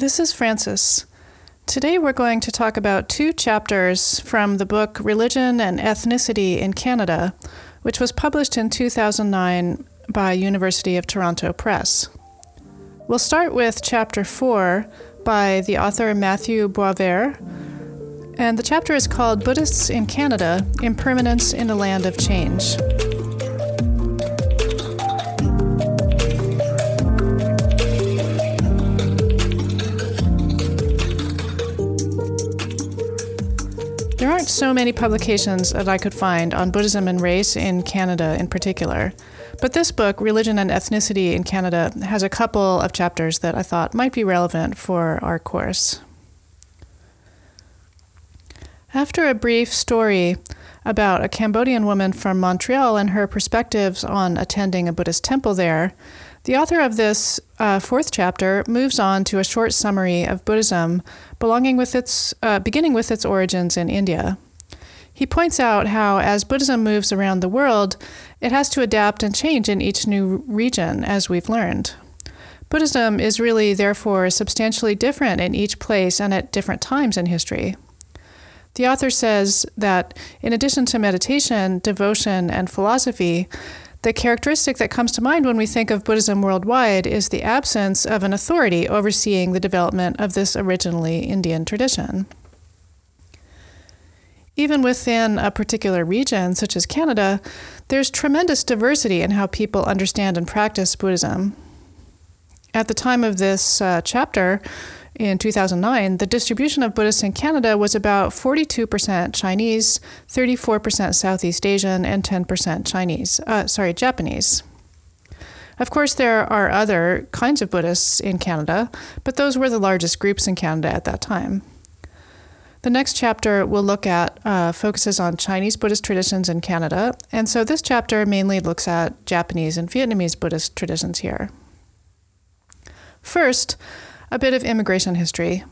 This is Frances. Today we're going to talk about two chapters from the book Religion and Ethnicity in Canada, which was published in 2009 by University of Toronto Press. We'll start with chapter 4 by the author Mathieu Boisvert, and the chapter is called Buddhists in Canada Impermanence in a Land of Change. Aren't so many publications that I could find on Buddhism and race in Canada in particular. But this book, Religion and Ethnicity in Canada, has a couple of chapters that I thought might be relevant for our course. After a brief story about a Cambodian woman from Montreal and her perspectives on attending a Buddhist temple there, the author of this uh, fourth chapter moves on to a short summary of Buddhism, with its, uh, beginning with its origins in India. He points out how, as Buddhism moves around the world, it has to adapt and change in each new region, as we've learned. Buddhism is really, therefore, substantially different in each place and at different times in history. The author says that, in addition to meditation, devotion, and philosophy, the characteristic that comes to mind when we think of Buddhism worldwide is the absence of an authority overseeing the development of this originally Indian tradition. Even within a particular region, such as Canada, there's tremendous diversity in how people understand and practice Buddhism. At the time of this uh, chapter, in 2009, the distribution of Buddhists in Canada was about 42% Chinese, 34% Southeast Asian, and 10% Chinese, uh, sorry, Japanese. Of course, there are other kinds of Buddhists in Canada, but those were the largest groups in Canada at that time. The next chapter we'll look at uh, focuses on Chinese Buddhist traditions in Canada, and so this chapter mainly looks at Japanese and Vietnamese Buddhist traditions here. First, a bit of immigration history.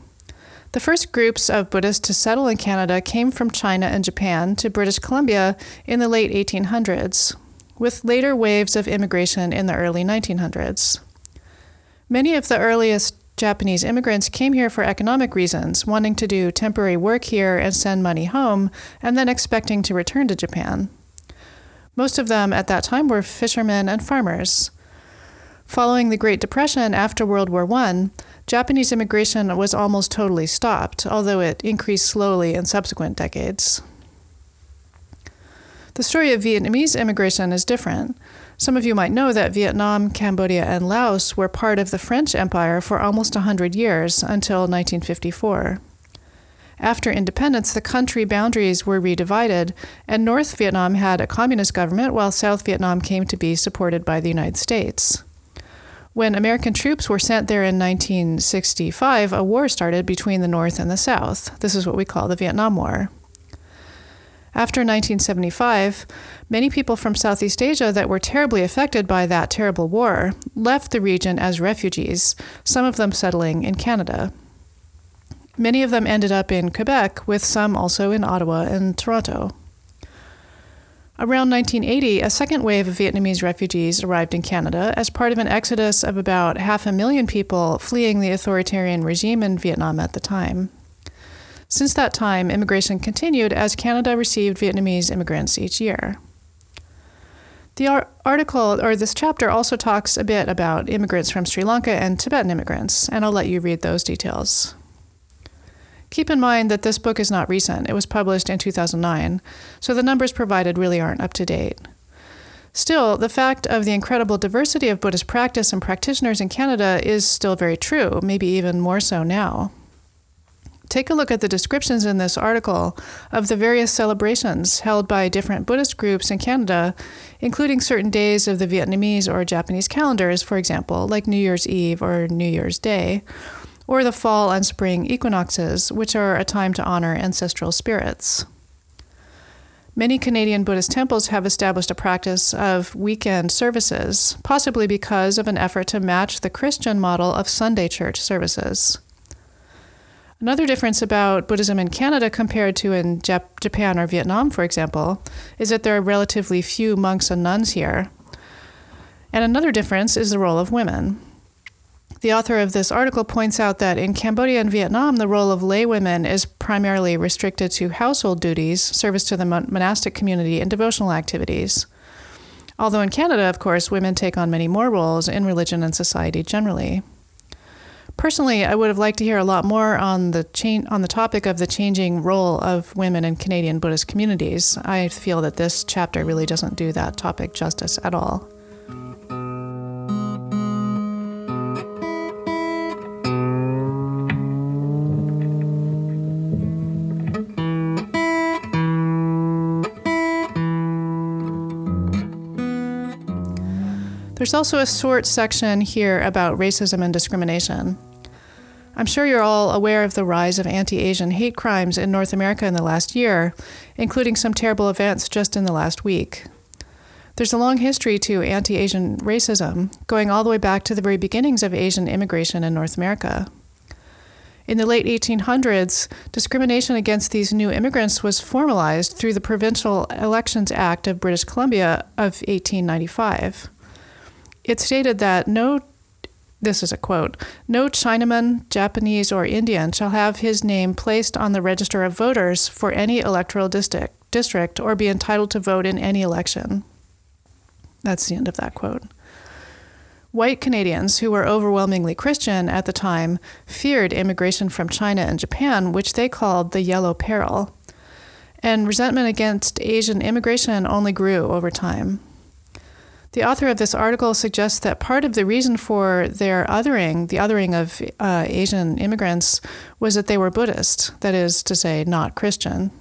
The first groups of Buddhists to settle in Canada came from China and Japan to British Columbia in the late 1800s, with later waves of immigration in the early 1900s. Many of the earliest Japanese immigrants came here for economic reasons, wanting to do temporary work here and send money home, and then expecting to return to Japan. Most of them at that time were fishermen and farmers. Following the Great Depression after World War I, Japanese immigration was almost totally stopped, although it increased slowly in subsequent decades. The story of Vietnamese immigration is different. Some of you might know that Vietnam, Cambodia, and Laos were part of the French Empire for almost 100 years until 1954. After independence, the country boundaries were redivided, and North Vietnam had a communist government while South Vietnam came to be supported by the United States. When American troops were sent there in 1965, a war started between the North and the South. This is what we call the Vietnam War. After 1975, many people from Southeast Asia that were terribly affected by that terrible war left the region as refugees, some of them settling in Canada. Many of them ended up in Quebec, with some also in Ottawa and Toronto. Around 1980, a second wave of Vietnamese refugees arrived in Canada as part of an exodus of about half a million people fleeing the authoritarian regime in Vietnam at the time. Since that time, immigration continued as Canada received Vietnamese immigrants each year. The article, or this chapter, also talks a bit about immigrants from Sri Lanka and Tibetan immigrants, and I'll let you read those details. Keep in mind that this book is not recent, it was published in 2009, so the numbers provided really aren't up to date. Still, the fact of the incredible diversity of Buddhist practice and practitioners in Canada is still very true, maybe even more so now. Take a look at the descriptions in this article of the various celebrations held by different Buddhist groups in Canada, including certain days of the Vietnamese or Japanese calendars, for example, like New Year's Eve or New Year's Day, or the fall and spring equinoxes, which are a time to honor ancestral spirits. Many Canadian Buddhist temples have established a practice of weekend services, possibly because of an effort to match the Christian model of Sunday church services. Another difference about Buddhism in Canada compared to in Jap- Japan or Vietnam, for example, is that there are relatively few monks and nuns here. And another difference is the role of women. The author of this article points out that in Cambodia and Vietnam, the role of laywomen is primarily restricted to household duties, service to the monastic community, and devotional activities. Although in Canada, of course, women take on many more roles in religion and society generally. Personally, I would have liked to hear a lot more on the cha- on the topic of the changing role of women in Canadian Buddhist communities. I feel that this chapter really doesn't do that topic justice at all. There's also a short section here about racism and discrimination. I'm sure you're all aware of the rise of anti Asian hate crimes in North America in the last year, including some terrible events just in the last week. There's a long history to anti Asian racism, going all the way back to the very beginnings of Asian immigration in North America. In the late 1800s, discrimination against these new immigrants was formalized through the Provincial Elections Act of British Columbia of 1895. It stated that no this is a quote No Chinaman, Japanese, or Indian shall have his name placed on the register of voters for any electoral district, district or be entitled to vote in any election. That's the end of that quote. White Canadians, who were overwhelmingly Christian at the time, feared immigration from China and Japan, which they called the Yellow Peril. And resentment against Asian immigration only grew over time. The author of this article suggests that part of the reason for their othering, the othering of uh, Asian immigrants, was that they were Buddhist, that is to say, not Christian.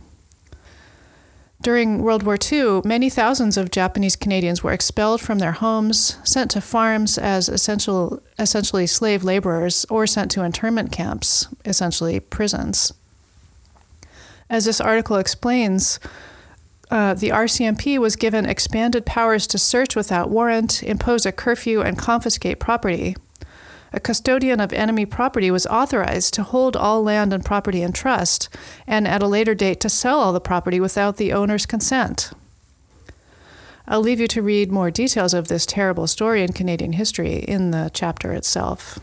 During World War II, many thousands of Japanese Canadians were expelled from their homes, sent to farms as essential, essentially slave laborers, or sent to internment camps, essentially prisons. As this article explains, uh, the RCMP was given expanded powers to search without warrant, impose a curfew, and confiscate property. A custodian of enemy property was authorized to hold all land and property in trust, and at a later date to sell all the property without the owner's consent. I'll leave you to read more details of this terrible story in Canadian history in the chapter itself.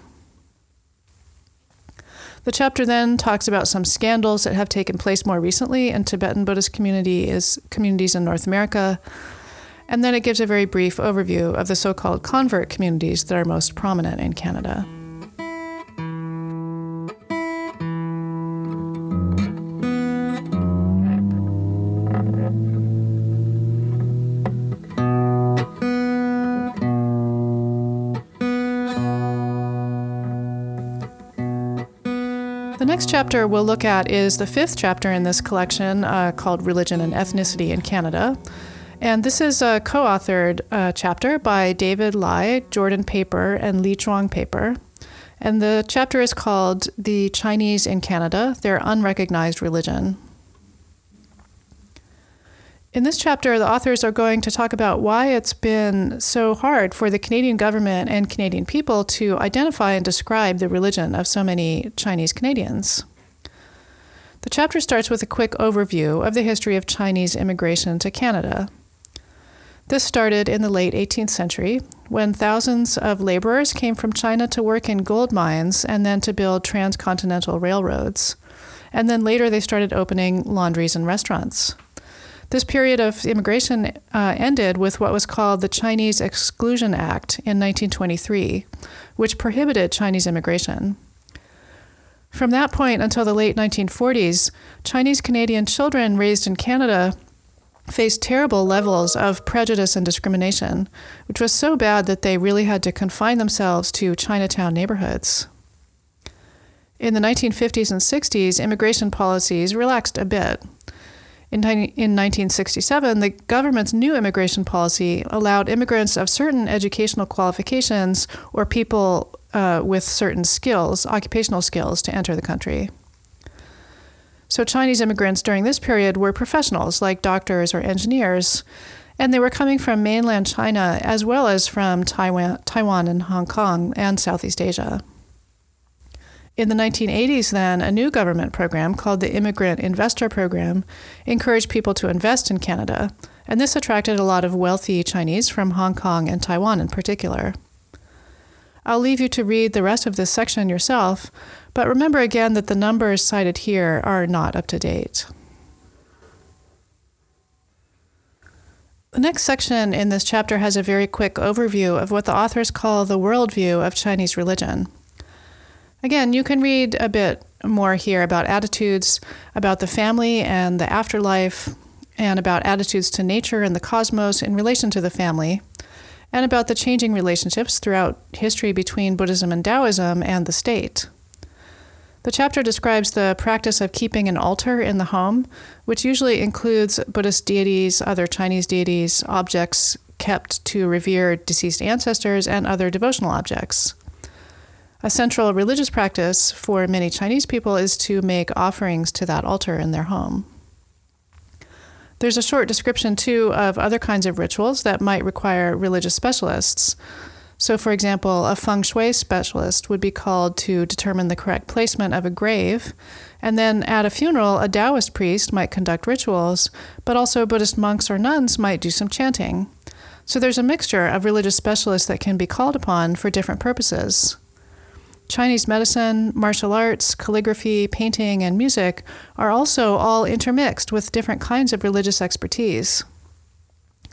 The chapter then talks about some scandals that have taken place more recently in Tibetan Buddhist community is communities in North America. And then it gives a very brief overview of the so called convert communities that are most prominent in Canada. Next chapter we'll look at is the fifth chapter in this collection uh, called Religion and Ethnicity in Canada. And this is a co authored uh, chapter by David Lai, Jordan Paper, and Li Chuang Paper. And the chapter is called The Chinese in Canada Their Unrecognized Religion. In this chapter, the authors are going to talk about why it's been so hard for the Canadian government and Canadian people to identify and describe the religion of so many Chinese Canadians. The chapter starts with a quick overview of the history of Chinese immigration to Canada. This started in the late 18th century when thousands of laborers came from China to work in gold mines and then to build transcontinental railroads. And then later they started opening laundries and restaurants. This period of immigration uh, ended with what was called the Chinese Exclusion Act in 1923, which prohibited Chinese immigration. From that point until the late 1940s, Chinese Canadian children raised in Canada faced terrible levels of prejudice and discrimination, which was so bad that they really had to confine themselves to Chinatown neighborhoods. In the 1950s and 60s, immigration policies relaxed a bit. In, in 1967, the government's new immigration policy allowed immigrants of certain educational qualifications or people uh, with certain skills, occupational skills, to enter the country. So, Chinese immigrants during this period were professionals like doctors or engineers, and they were coming from mainland China as well as from Taiwan, Taiwan and Hong Kong and Southeast Asia. In the 1980s, then, a new government program called the Immigrant Investor Program encouraged people to invest in Canada, and this attracted a lot of wealthy Chinese from Hong Kong and Taiwan in particular. I'll leave you to read the rest of this section yourself, but remember again that the numbers cited here are not up to date. The next section in this chapter has a very quick overview of what the authors call the worldview of Chinese religion. Again, you can read a bit more here about attitudes, about the family and the afterlife, and about attitudes to nature and the cosmos in relation to the family, and about the changing relationships throughout history between Buddhism and Taoism and the state. The chapter describes the practice of keeping an altar in the home, which usually includes Buddhist deities, other Chinese deities, objects kept to revere deceased ancestors, and other devotional objects. A central religious practice for many Chinese people is to make offerings to that altar in their home. There's a short description, too, of other kinds of rituals that might require religious specialists. So, for example, a feng shui specialist would be called to determine the correct placement of a grave. And then at a funeral, a Taoist priest might conduct rituals, but also Buddhist monks or nuns might do some chanting. So, there's a mixture of religious specialists that can be called upon for different purposes. Chinese medicine, martial arts, calligraphy, painting, and music are also all intermixed with different kinds of religious expertise.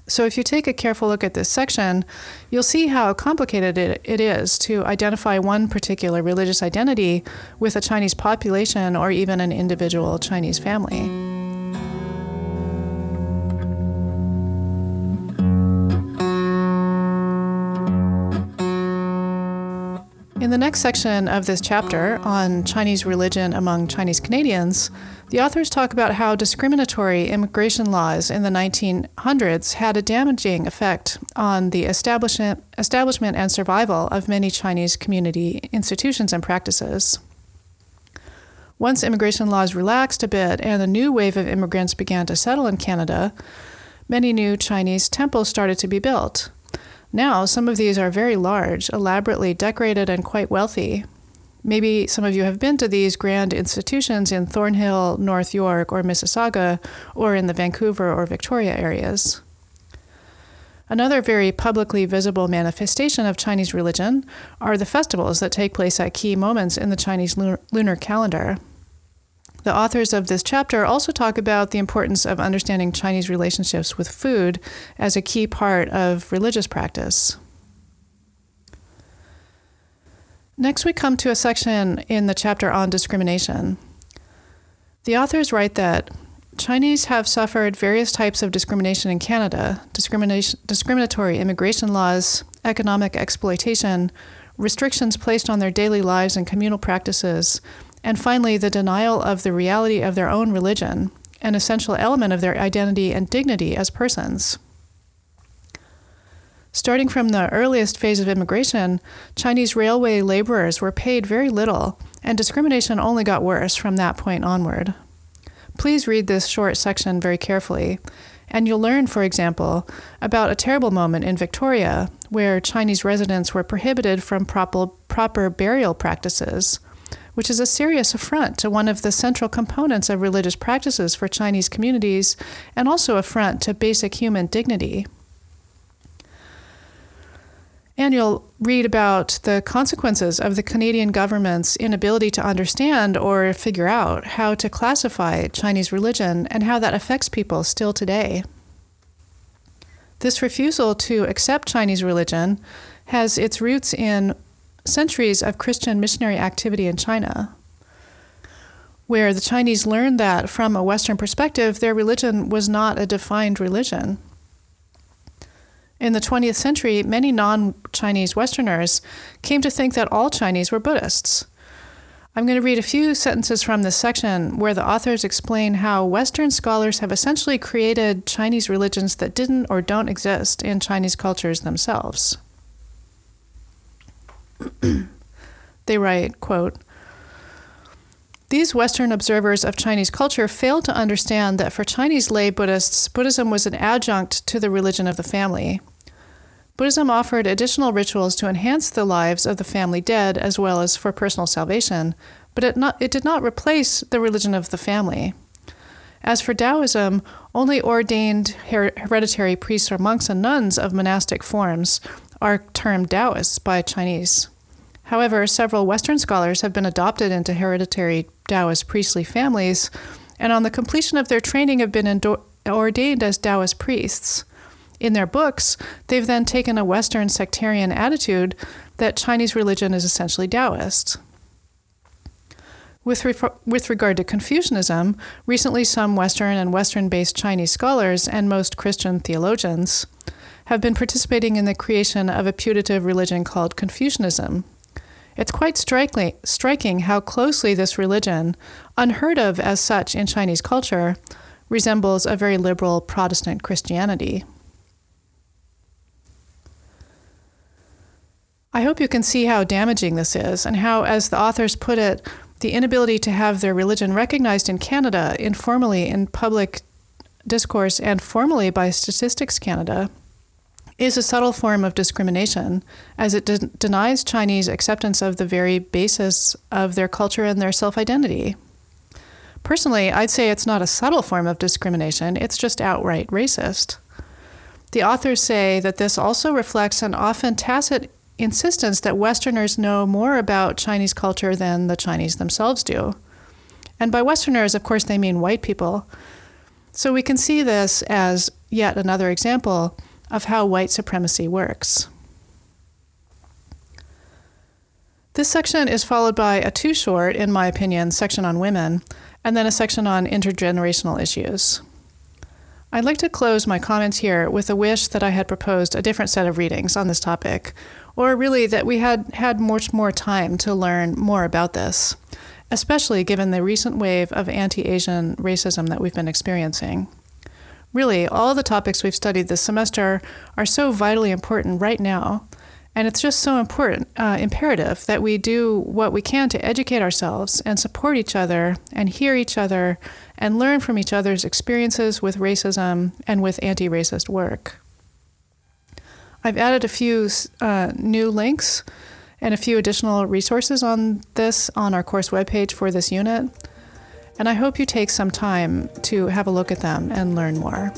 So, if you take a careful look at this section, you'll see how complicated it, it is to identify one particular religious identity with a Chinese population or even an individual Chinese family. In the next section of this chapter mm. on Chinese religion among Chinese Canadians, the authors talk about how discriminatory immigration laws in the 1900s had a damaging effect on the establishment, establishment and survival of many Chinese community institutions and practices. Once immigration laws relaxed a bit and a new wave of immigrants began to settle in Canada, many new Chinese temples started to be built. Now, some of these are very large, elaborately decorated, and quite wealthy. Maybe some of you have been to these grand institutions in Thornhill, North York, or Mississauga, or in the Vancouver or Victoria areas. Another very publicly visible manifestation of Chinese religion are the festivals that take place at key moments in the Chinese lunar calendar. The authors of this chapter also talk about the importance of understanding Chinese relationships with food as a key part of religious practice. Next, we come to a section in the chapter on discrimination. The authors write that Chinese have suffered various types of discrimination in Canada discrimination, discriminatory immigration laws, economic exploitation, restrictions placed on their daily lives and communal practices, and finally, the denial of the reality of their own religion, an essential element of their identity and dignity as persons. Starting from the earliest phase of immigration, Chinese railway laborers were paid very little, and discrimination only got worse from that point onward. Please read this short section very carefully, and you'll learn, for example, about a terrible moment in Victoria where Chinese residents were prohibited from proper, proper burial practices, which is a serious affront to one of the central components of religious practices for Chinese communities and also affront to basic human dignity. And you'll read about the consequences of the Canadian government's inability to understand or figure out how to classify Chinese religion and how that affects people still today. This refusal to accept Chinese religion has its roots in centuries of Christian missionary activity in China, where the Chinese learned that from a Western perspective, their religion was not a defined religion. In the 20th century, many non Chinese Westerners came to think that all Chinese were Buddhists. I'm going to read a few sentences from this section where the authors explain how Western scholars have essentially created Chinese religions that didn't or don't exist in Chinese cultures themselves. they write, quote, these Western observers of Chinese culture failed to understand that for Chinese lay Buddhists, Buddhism was an adjunct to the religion of the family. Buddhism offered additional rituals to enhance the lives of the family dead as well as for personal salvation, but it, not, it did not replace the religion of the family. As for Taoism, only ordained her- hereditary priests or monks and nuns of monastic forms are termed Taoists by Chinese. However, several Western scholars have been adopted into hereditary Taoist priestly families, and on the completion of their training have been endo- ordained as Taoist priests. In their books, they've then taken a Western sectarian attitude that Chinese religion is essentially Taoist. With, re- with regard to Confucianism, recently some Western and Western based Chinese scholars and most Christian theologians have been participating in the creation of a putative religion called Confucianism. It's quite striking, striking how closely this religion, unheard of as such in Chinese culture, resembles a very liberal Protestant Christianity. I hope you can see how damaging this is, and how, as the authors put it, the inability to have their religion recognized in Canada informally in public discourse and formally by Statistics Canada is a subtle form of discrimination, as it de- denies Chinese acceptance of the very basis of their culture and their self identity. Personally, I'd say it's not a subtle form of discrimination, it's just outright racist. The authors say that this also reflects an often tacit insistence that Westerners know more about Chinese culture than the Chinese themselves do. And by Westerners, of course, they mean white people. So we can see this as yet another example of how white supremacy works. This section is followed by a too short, in my opinion, section on women, and then a section on intergenerational issues. I'd like to close my comments here with a wish that I had proposed a different set of readings on this topic, or really that we had had much more time to learn more about this, especially given the recent wave of anti Asian racism that we've been experiencing. Really, all the topics we've studied this semester are so vitally important right now, and it's just so important, uh, imperative that we do what we can to educate ourselves and support each other and hear each other and learn from each other's experiences with racism and with anti racist work. I've added a few uh, new links and a few additional resources on this on our course webpage for this unit, and I hope you take some time to have a look at them and learn more.